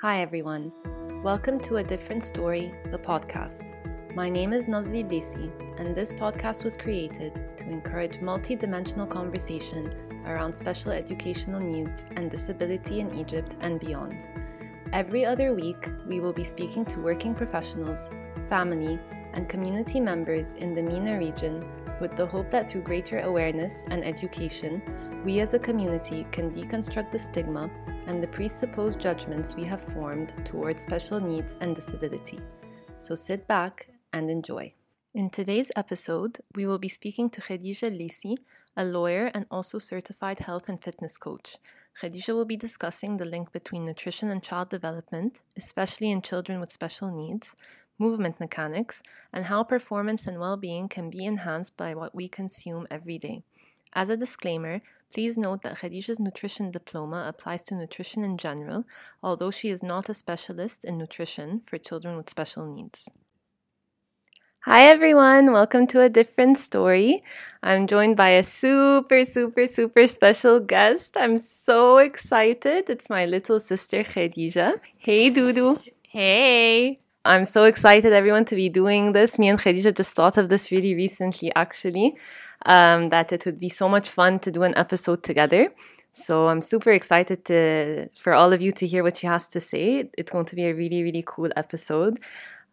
Hi, everyone. Welcome to A Different Story, the podcast. My name is Nazli Desi, and this podcast was created to encourage multidimensional conversation around special educational needs and disability in Egypt and beyond. Every other week, we will be speaking to working professionals, family, and community members in the MENA region with the hope that through greater awareness and education, we as a community can deconstruct the stigma and the presupposed judgments we have formed towards special needs and disability. So sit back and enjoy. In today's episode, we will be speaking to Khadija El Leithy, a lawyer and also certified health and fitness coach. Khadija will be discussing the link between nutrition and child development, especially in children with special needs, movement mechanics, and how performance and well being can be enhanced by what we consume every day. As a disclaimer, please note that Khadija's nutrition diploma applies to nutrition in general, although she is not a specialist in nutrition for children with special needs. Hi everyone, welcome to a different story. I'm joined by a super, super, super special guest. I'm so excited. It's my little sister Khadija. Hey Dudu. Hey. I'm so excited, everyone, to be doing this. Me and Khadija just thought of this really recently, actually, um, that it would be so much fun to do an episode together. So I'm super excited to for all of you to hear what she has to say. It's going to be a really, really cool episode,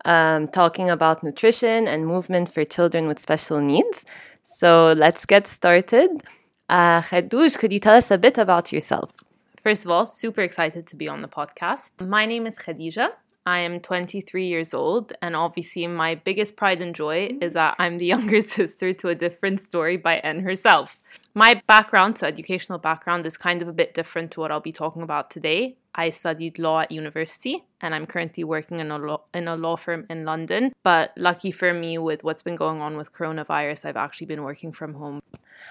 um, talking about nutrition and movement for children with special needs. So let's get started. Uh, Khadouj, could you tell us a bit about yourself? First of all, super excited to be on the podcast. My name is Khadija. I am 23 years old, and obviously, my biggest pride and joy mm-hmm. is that I'm the younger sister to a different story by N herself. My background, so educational background, is kind of a bit different to what I'll be talking about today. I studied law at university and I'm currently working in a law, in a law firm in London. But lucky for me, with what's been going on with coronavirus, I've actually been working from home.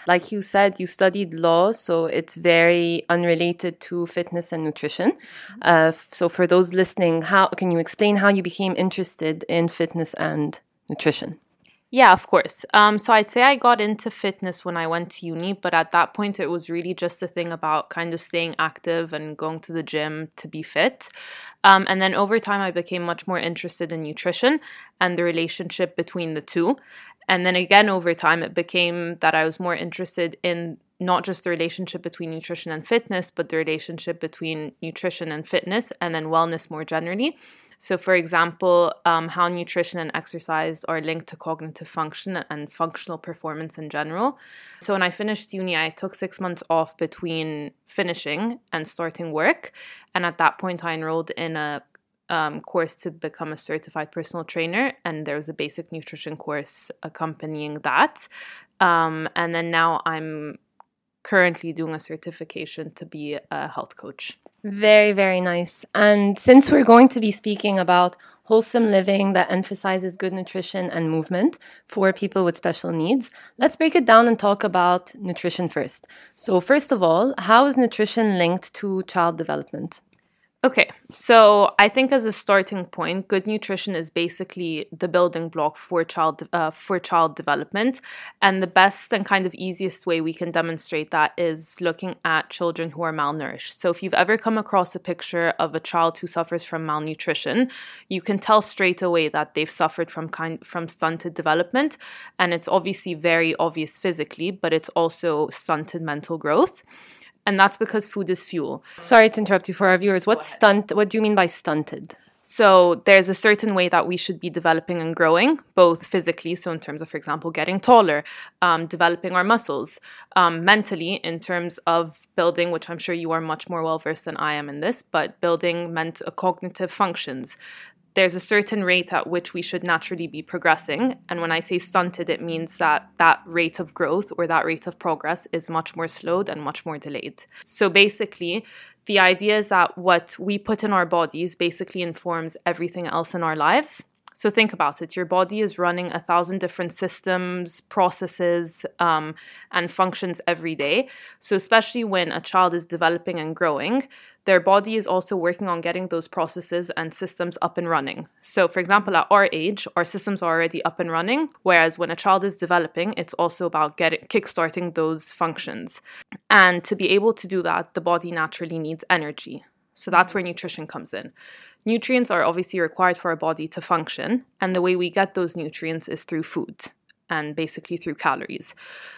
Like you said, you studied law, so it's very unrelated to fitness and nutrition. Uh, so, for those listening, how can you explain how you became interested in fitness and nutrition? Yeah, of course. Um, so I'd say I got into fitness when I went to uni, but at that point it was really just a thing about kind of staying active and going to the gym to be fit. Um, and then over time, I became much more interested in nutrition and the relationship between the two. And then again, over time, it became that I was more interested in not just the relationship between nutrition and fitness, but the relationship between nutrition and fitness and then wellness more generally. So, for example, um, how nutrition and exercise are linked to cognitive function and functional performance in general. So, when I finished uni, I took six months off between finishing and starting work. And at that point, I enrolled in a um, course to become a certified personal trainer, and there was a basic nutrition course accompanying that. Um, and then now I'm currently doing a certification to be a health coach. Very, very nice. And since we're going to be speaking about wholesome living that emphasizes good nutrition and movement for people with special needs, let's break it down and talk about nutrition first. So, first of all, how is nutrition linked to child development? Okay, so I think as a starting point, good nutrition is basically the building block for child uh, for child development, and the best and kind of easiest way we can demonstrate that is looking at children who are malnourished. So if you've ever come across a picture of a child who suffers from malnutrition, you can tell straight away that they've suffered from kind from stunted development, and it's obviously very obvious physically, but it's also stunted mental growth and that's because food is fuel. Sorry to interrupt you for our viewers. What stunt? What do you mean by stunted? So there's a certain way that we should be developing and growing, both physically, so in terms of, for example, getting taller, um, developing our muscles, um, mentally, in terms of building, which I'm sure you are much more well versed than I am in this, but building meant cognitive functions, there's a certain rate at which we should naturally be progressing. And when I say stunted, it means that that rate of growth or that rate of progress is much more slowed and much more delayed. So basically, the idea is that what we put in our bodies basically informs everything else in our lives. So think about it. Your body is running a thousand different systems, processes, um, and functions every day. So especially when a child is developing and growing, their body is also working on getting those processes and systems up and running. So, for example, at our age, our systems are already up and running, whereas when a child is developing, it's also about getting kickstarting those functions. And to be able to do that, the body naturally needs energy. So that's where nutrition comes in. Nutrients are obviously required for our body to function, and the way we get those nutrients is through food and basically through calories.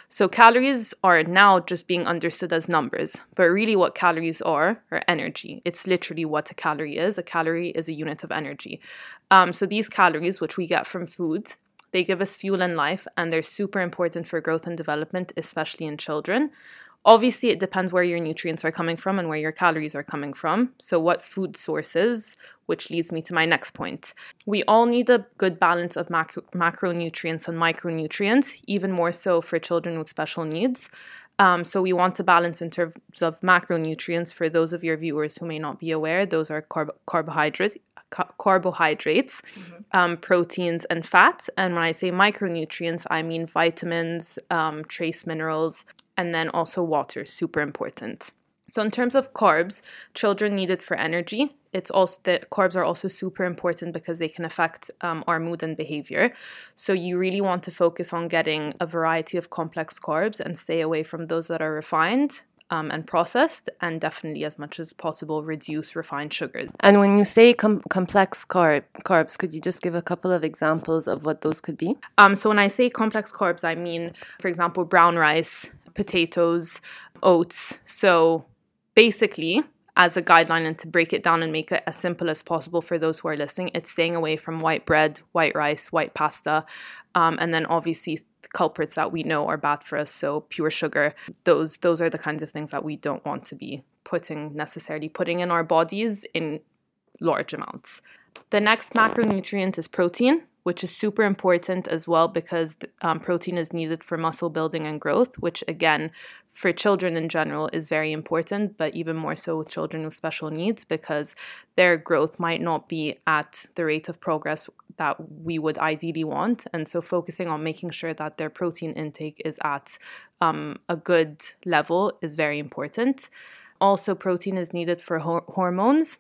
So, calories are now just being understood as numbers, but really, what calories are are energy. It's literally what a calorie is. A calorie is a unit of energy. Um, so, these calories, which we get from food, they give us fuel and life and they're super important for growth and development, especially in children. Obviously, it depends where your nutrients are coming from and where your calories are coming from. So, what food sources, which leads me to my next point. We all need a good balance of macro- macronutrients and micronutrients, even more so for children with special needs. Um, so, we want to balance in terms of macronutrients. For those of your viewers who may not be aware, those are carb- carbohydrates, ca- carbohydrates, mm-hmm. um, proteins, and fats. And when I say micronutrients, I mean vitamins, um, trace minerals, and then also water, super important. So in terms of carbs, children need it for energy. It's also the carbs are also super important because they can affect um, our mood and behavior. So you really want to focus on getting a variety of complex carbs and stay away from those that are refined um, and processed, and definitely as much as possible reduce refined sugars. And when you say com- complex carb carbs, could you just give a couple of examples of what those could be? Um, so when I say complex carbs, I mean, for example, brown rice, potatoes, oats. So basically, as a guideline and to break it down and make it as simple as possible for those who are listening, it's staying away from white bread, white rice, white pasta, um, and then obviously culprits that we know are bad for us. So pure sugar, those those are the kinds of things that we don't want to be putting necessarily putting in our bodies in large amounts. The next macronutrient is protein which is super important as well because um, protein is needed for muscle building and growth, which again, for children in general, is very important, but even more so with children with special needs because their growth might not be at the rate of progress that we would ideally want. And so, focusing on making sure that their protein intake is at um, a good level is very important. Also, protein is needed for ho- hormones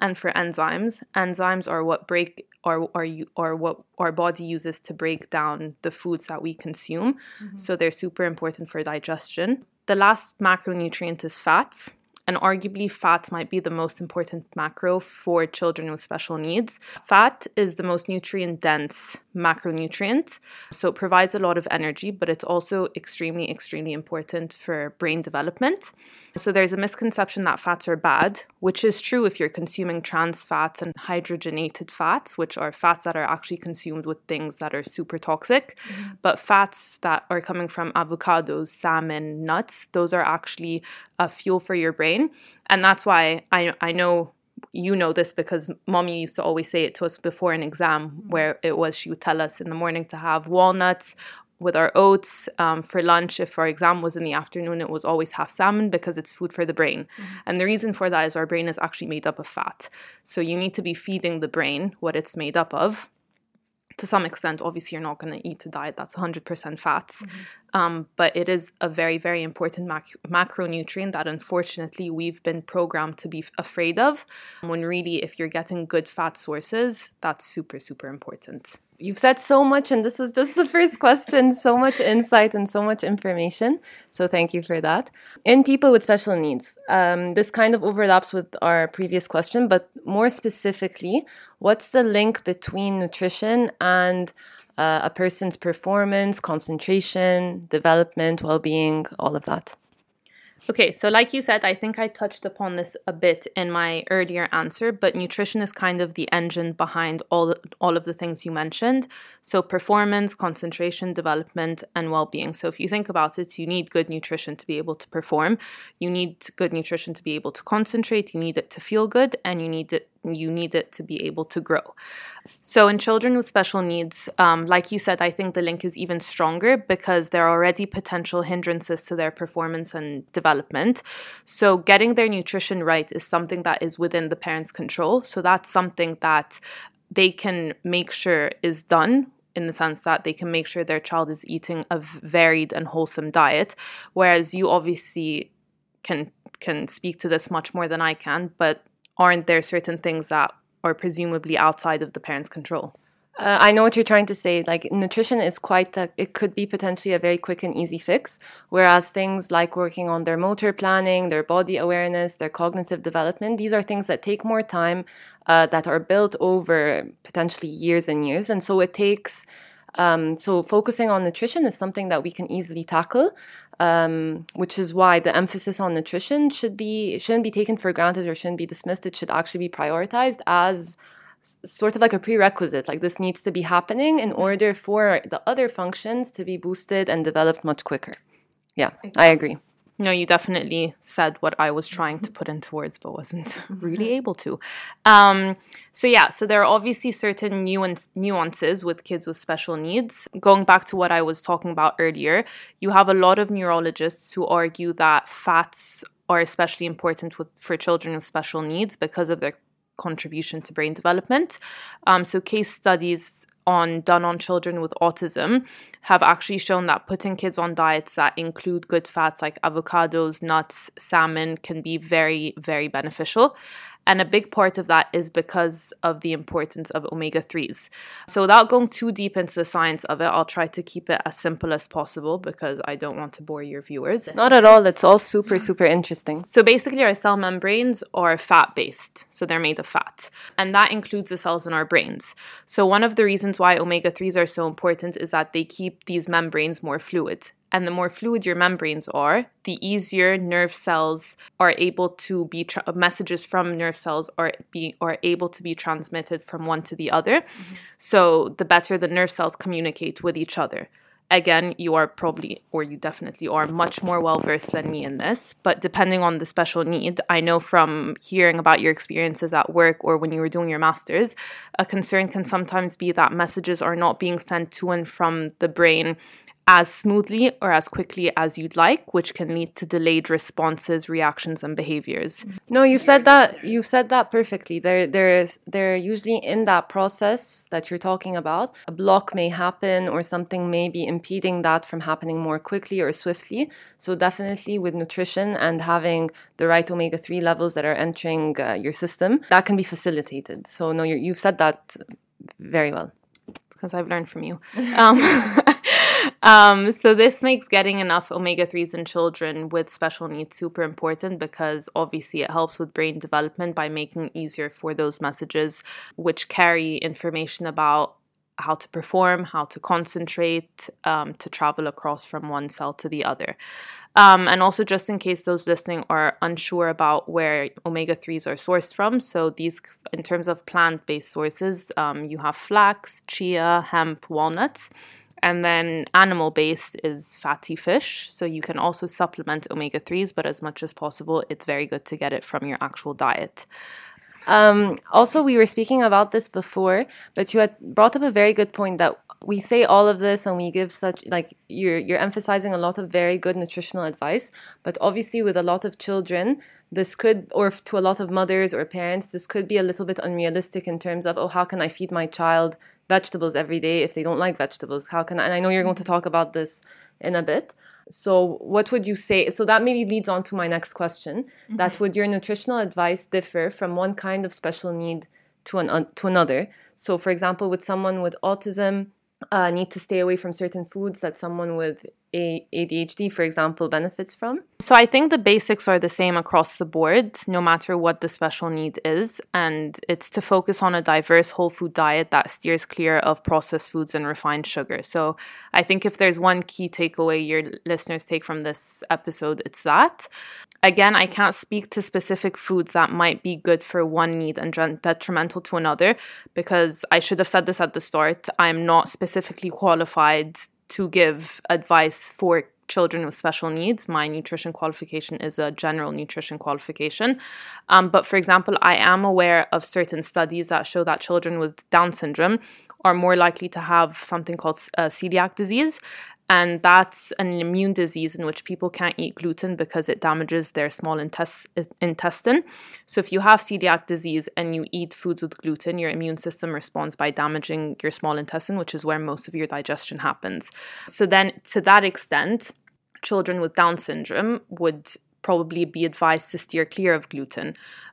and for enzymes. Enzymes are what break or or you or what our body uses to break down the foods that we consume. Mm-hmm. So they're super important for digestion. The last macronutrient is fats and arguably fat might be the most important macro for children with special needs. Fat is the most nutrient dense macronutrient, so it provides a lot of energy, but it's also extremely, extremely important for brain development. So there's a misconception that fats are bad, which is true if you're consuming trans fats and hydrogenated fats, which are fats that are actually consumed with things that are super toxic. Mm-hmm. But fats that are coming from avocados, salmon, nuts, those are actually a fuel for your brain. And that's why I, I know you know this because mommy used to always say it to us before an exam where it was she would tell us in the morning to have walnuts with our oats um, for lunch if our exam was in the afternoon it was always half salmon because it's food for the brain mm-hmm. and the reason for that is our brain is actually made up of fat so you need to be feeding the brain what it's made up of to some extent, obviously, you're not going to eat a diet that's 100% fats, mm-hmm. um, but it is a very, very important mac- macronutrient that unfortunately we've been programmed to be f- afraid of. When really, if you're getting good fat sources, that's super, super important you've said so much, and this was just the first question. So much insight and so much information. So thank you for that. In people with special needs, um, this kind of overlaps with our previous question, but more specifically, what's the link between nutrition and uh, a person's performance, concentration, development, well being, all of that? Okay, so like you said, I think I touched upon this a bit in my earlier answer, but nutrition is kind of the engine behind all all of the things you mentioned. So performance, concentration, development, and well-being. So if you think about it, you need good nutrition to be able to perform. You need good nutrition to be able to concentrate, you need it to feel good, and you need it you need it to be able to grow. So, in children with special needs, um, like you said, I think the link is even stronger because there are already potential hindrances to their performance and development. So, getting their nutrition right is something that is within the parents' control. So, that's something that they can make sure is done in the sense that they can make sure their child is eating a varied and wholesome diet whereas you obviously can can speak to this much more than I can but aren't there certain things that are presumably outside of the parents' control? Uh, I know what you're trying to say. Like nutrition is quite a, it could be potentially a very quick and easy fix. Whereas things like working on their motor planning, their body awareness, their cognitive development, these are things that take more time, uh, that are built over potentially years and years. And so it takes, um, so focusing on nutrition is something that we can easily tackle. Um, which is why the emphasis on nutrition should be shouldn't be taken for granted or shouldn't be dismissed. It should actually be prioritized as sort of like a prerequisite like this needs to be happening in order for the other functions to be boosted and developed much quicker yeah i agree no, you definitely said what I was trying to put into words, but wasn't really able to. Um, so, yeah, so there are obviously certain nuance, nuances with kids with special needs. Going back to what I was talking about earlier, you have a lot of neurologists who argue that fats are especially important with, for children with special needs because of their contribution to brain development. Um, so, case studies on done on children with autism have actually shown that putting kids on diets that include good fats like avocados, nuts, salmon can be very, very beneficial. And a big part of that is because of the importance of omega 3s. So, without going too deep into the science of it, I'll try to keep it as simple as possible because I don't want to bore your viewers. Not at all. It's all super, super interesting. So, basically, our cell membranes are fat based. So, they're made of fat. And that includes the cells in our brains. So, one of the reasons why omega 3s are so important is that they keep these membranes more fluid and the more fluid your membranes are, the easier nerve cells are able to be tra- messages from nerve cells are be are able to be transmitted from one to the other. Mm-hmm. So the better the nerve cells communicate with each other. Again, you are probably or you definitely are much more well versed than me in this, but depending on the special need, I know from hearing about your experiences at work or when you were doing your masters, a concern can sometimes be that messages are not being sent to and from the brain as smoothly or as quickly as you'd like, which can lead to delayed responses, reactions, and behaviors. No, you said that you said that perfectly. There there is there usually in that process that you're talking about, a block may happen or something may be impeding that from happening more quickly or swiftly. So definitely with nutrition and having the right omega three levels that are entering uh, your system, that can be facilitated. So no, you've said that very well. Because I've learned from you. Um, um, so this makes getting enough omega 3s in children with special needs super important because obviously it helps with brain development by making it easier for those messages which carry information about how to perform, how to concentrate, um, to travel across from one cell to the other. Um, and also, just in case those listening are unsure about where omega 3s are sourced from, so these, in terms of plant based sources, um, you have flax, chia, hemp, walnuts. And then animal based is fatty fish. So you can also supplement omega 3s, but as much as possible, it's very good to get it from your actual diet. Um, also, we were speaking about this before, but you had brought up a very good point that we say all of this and we give such like you're you're emphasizing a lot of very good nutritional advice, but obviously with a lot of children, this could or to a lot of mothers or parents, this could be a little bit unrealistic in terms of oh how can I feed my child vegetables every day if they don't like vegetables? How can I, and I know you're going to talk about this in a bit. So, what would you say? So, that maybe leads on to my next question. Mm-hmm. That would your nutritional advice differ from one kind of special need to an to another? So, for example, with someone with autism, uh, need to stay away from certain foods that someone with a ADHD, for example, benefits from? So I think the basics are the same across the board, no matter what the special need is. And it's to focus on a diverse whole food diet that steers clear of processed foods and refined sugar. So I think if there's one key takeaway your listeners take from this episode, it's that. Again, I can't speak to specific foods that might be good for one need and detrimental to another because I should have said this at the start. I'm not specifically qualified to give advice for children with special needs. My nutrition qualification is a general nutrition qualification. Um, but for example, I am aware of certain studies that show that children with Down syndrome are more likely to have something called uh, celiac disease and that's an immune disease in which people can't eat gluten because it damages their small intestine. So, if you have celiac disease and you eat foods with gluten, your immune system responds by damaging your small intestine, which is where most of your digestion happens. So, then to that extent, children with Down syndrome would probably be advised to steer clear of gluten.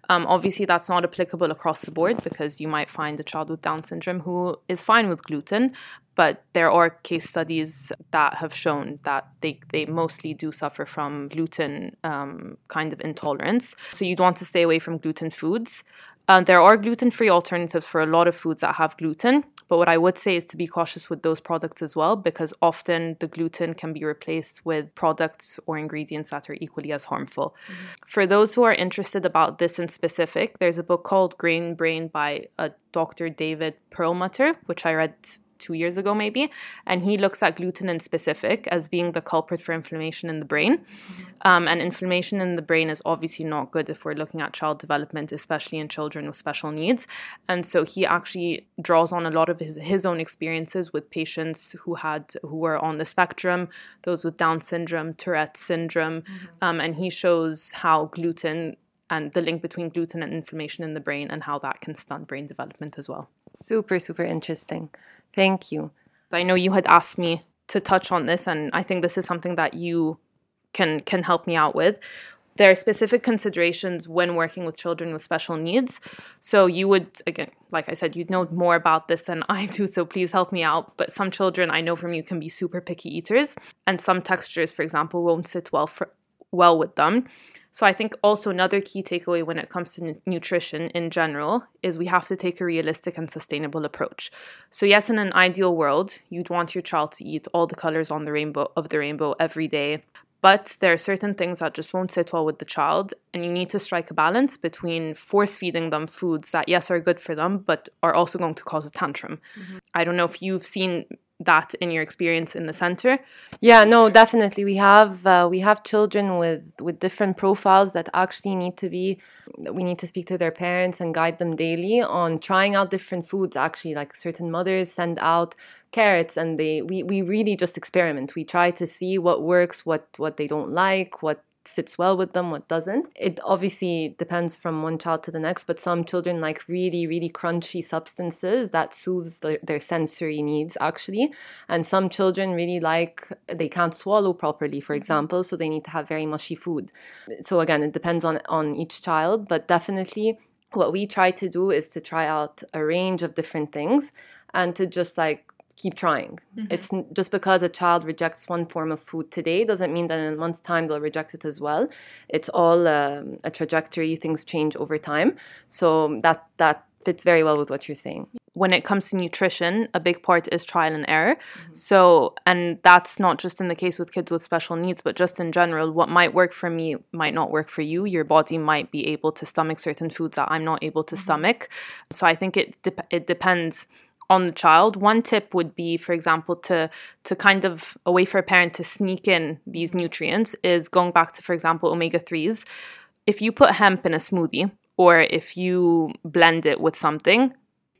Um, obviously, that's not applicable across the board because you might find a child with Down syndrome who is fine with gluten, but there are case studies that have shown that they, they mostly do suffer from gluten um, kind of intolerance. So you'd want to stay away from gluten foods. Uh, there are gluten free alternatives for a lot of foods that have gluten, but what I would say is to be cautious with those products as well, because often the gluten can be replaced with products or ingredients that are equally as harmful. Mm-hmm. For those who are interested about this in specific, there's a book called Grain Brain by a uh, Dr. David Perlmutter, which I read two years ago, maybe. And he looks at gluten in specific as being the culprit for inflammation in the brain. Mm-hmm. Um, and inflammation in the brain is obviously not good if we're looking at child development, especially in children with special needs. And so he actually draws on a lot of his, his own experiences with patients who had who were on the spectrum, those with Down syndrome, Tourette syndrome, mm-hmm. um, and he shows how gluten and the link between gluten and inflammation in the brain and how that can stunt brain development as well. Super, super interesting. Thank you. I know you had asked me to touch on this, and I think this is something that you can can help me out with. There are specific considerations when working with children with special needs. So you would again, like I said, you'd know more about this than I do, so please help me out. But some children I know from you can be super picky eaters, and some textures, for example, won't sit well for well with them. So I think also another key takeaway when it comes to n- nutrition in general is we have to take a realistic and sustainable approach. So yes, in an ideal world, you'd want your child to eat all the colors on the rainbow of the rainbow every day. But there are certain things that just won't sit well with the child, and you need to strike a balance between force feeding them foods that, yes, are good for them, but are also going to cause a tantrum. Mm-hmm. I don't know if you've seen that in your experience in the center? Yeah no definitely. We have uh, we have children with with different profiles that actually need to be we need to speak to their parents and guide them daily on trying out different foods actually like certain mothers send out carrots and they we, we really just experiment. We try to see what works what what they don't like what sits well with them, what doesn't. It obviously depends from one child to the next, but some children like really, really crunchy substances that soothes the, their sensory needs actually. And some children really like, they can't swallow properly, for mm-hmm. example, so they need to have very mushy food. So again, it depends on, on each child, but definitely what we try to do is to try out a range of different things and to just like keep trying. Mm-hmm. It's just because a child rejects one form of food today doesn't mean that in a month's time they'll reject it as well. It's all um, a trajectory. Things change over time. So that that fits very well with what you're saying. When it comes to nutrition, a big part is trial and error. Mm-hmm. So, and that's not just in the case with kids with special needs, but just in general, what might work for me might not work for you. Your body might be able to stomach certain foods that I'm not able to mm-hmm. stomach. So, I think it de- it depends on the child. One tip would be, for example, to to kind of a way for a parent to sneak in these nutrients is going back to, for example, omega threes. If you put hemp in a smoothie or if you blend it with something,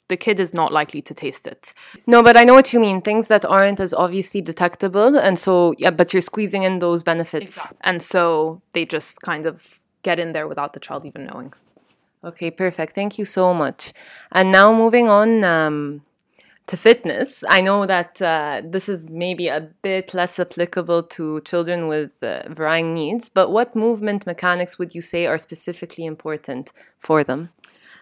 the kid is not likely to taste it. No, but I know what you mean. Things that aren't as obviously detectable, and so yeah, but you're squeezing in those benefits, exactly. and so they just kind of get in there without the child even knowing. Okay, perfect. Thank you so much. And now moving on. Um, to fitness. I know that uh, this is maybe a bit less applicable to children with uh, varying needs, but what movement mechanics would you say are specifically important for them?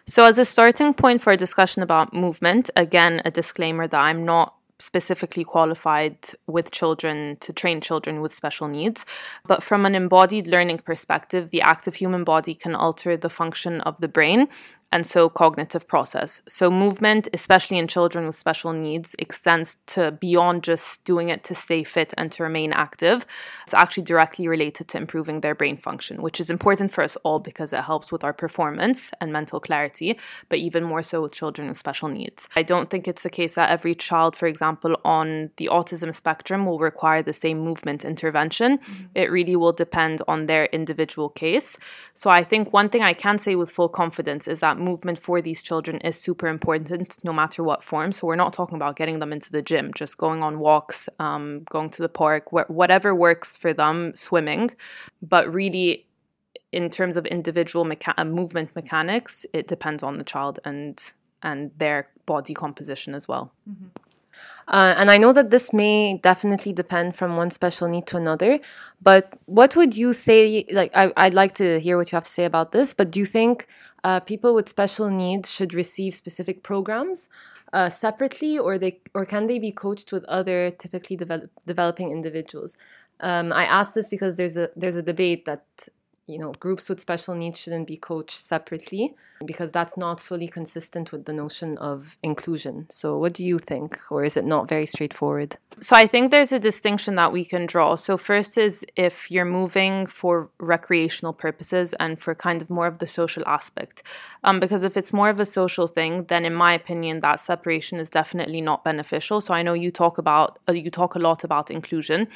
So, as a starting point for a discussion about movement, again, a disclaimer that I'm not specifically qualified with children to train children with special needs. But from an embodied learning perspective, the active human body can alter the function of the brain and so cognitive process. So, movement, especially in children with special needs, extends to beyond just doing it to stay fit and to remain active. It's actually directly related to improving their brain function, which is important for us all because it helps with our performance and mental clarity, but even more so with children with special needs. I don't think it's the case that every child, for example, on the autism spectrum will require the same movement intervention. Mm-hmm. It really will depend on their individual case. So, I think one thing I can say with full confidence is that movement for these children is super important no matter what form. So we're not talking about getting them into the gym, just going on walks, um, going to the park, wh- whatever works for them, swimming. But really, in terms of individual mecha- uh, movement mechanics, it depends on the child and and their body composition as well. Mm-hmm. Uh, and I know that this may definitely depend from one special need to another, but what would you say? Like, I, would like to hear what you have to say about this, but do you think uh, people with special needs should receive specific programs uh, separately, or they or can they be coached with other typically develop, developing individuals? Um, I ask this because there's a there's a debate that you know groups with special needs shouldn't be coached separately because that's not fully consistent with the notion of inclusion. So what do you think? Or is it not very straightforward? So i think there's a distinction that we can draw. So first is if you're moving for recreational purposes and for kind of more of the social aspect. Um, because if it's more of a social thing then in my opinion that separation is definitely not beneficial. So i know you talk about uh, you talk a lot about inclusion.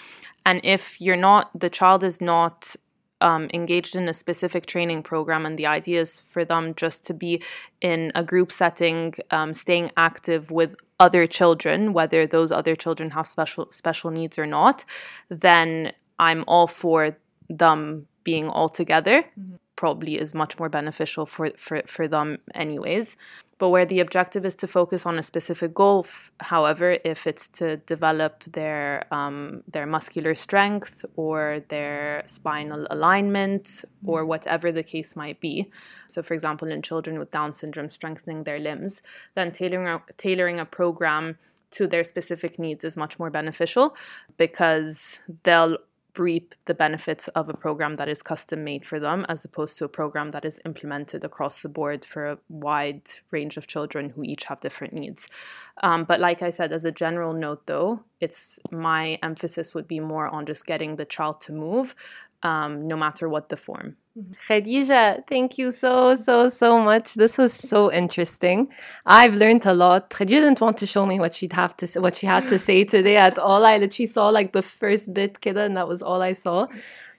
And if you're not the child is not um, engaged in a specific training program, and the idea is for them just to be in a group setting, um, staying active with other children, whether those other children have special special needs or not, then I'm all for them being all together. Mm-hmm. Probably is much more beneficial for for for them, anyways. But where the objective is to focus on a specific goal, however, if it's to develop their um, their muscular strength or their spinal alignment or whatever the case might be, so for example, in children with Down syndrome, strengthening their limbs, then tailoring a, tailoring a program to their specific needs is much more beneficial because they'll reap the benefits of a program that is custom made for them as opposed to a program that is implemented across the board for a wide range of children who each have different needs. Um, but like I said, as a general note though, it's my emphasis would be more on just getting the child to move um, no matter what the form. Khadija, thank you so, so, so much. This was so interesting. I've learned a lot. Khadija didn't want to show me what she'd have to what she had to say today at all. I literally saw like the first bit, kida, and that was all I saw.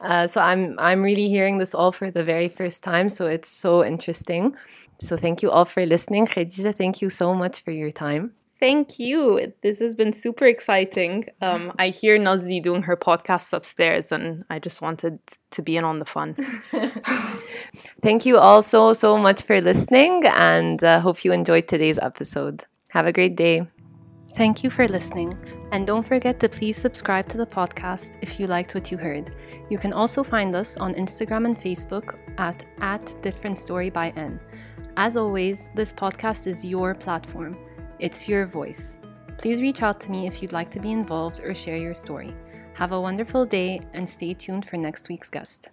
Uh, so I'm I'm really hearing this all for the very first time. So it's so interesting. So thank you all for listening. Khadija, thank you so much for your time. Thank you. This has been super exciting. Um, I hear Nazli doing her podcasts upstairs, and I just wanted to be in on the fun. Thank you all so, so much for listening, and uh, hope you enjoyed today's episode. Have a great day. Thank you for listening, and don't forget to please subscribe to the podcast if you liked what you heard. You can also find us on Instagram and Facebook at, at Different Story by N. As always, this podcast is your platform. It's your voice. Please reach out to me if you'd like to be involved or share your story. Have a wonderful day and stay tuned for next week's guest.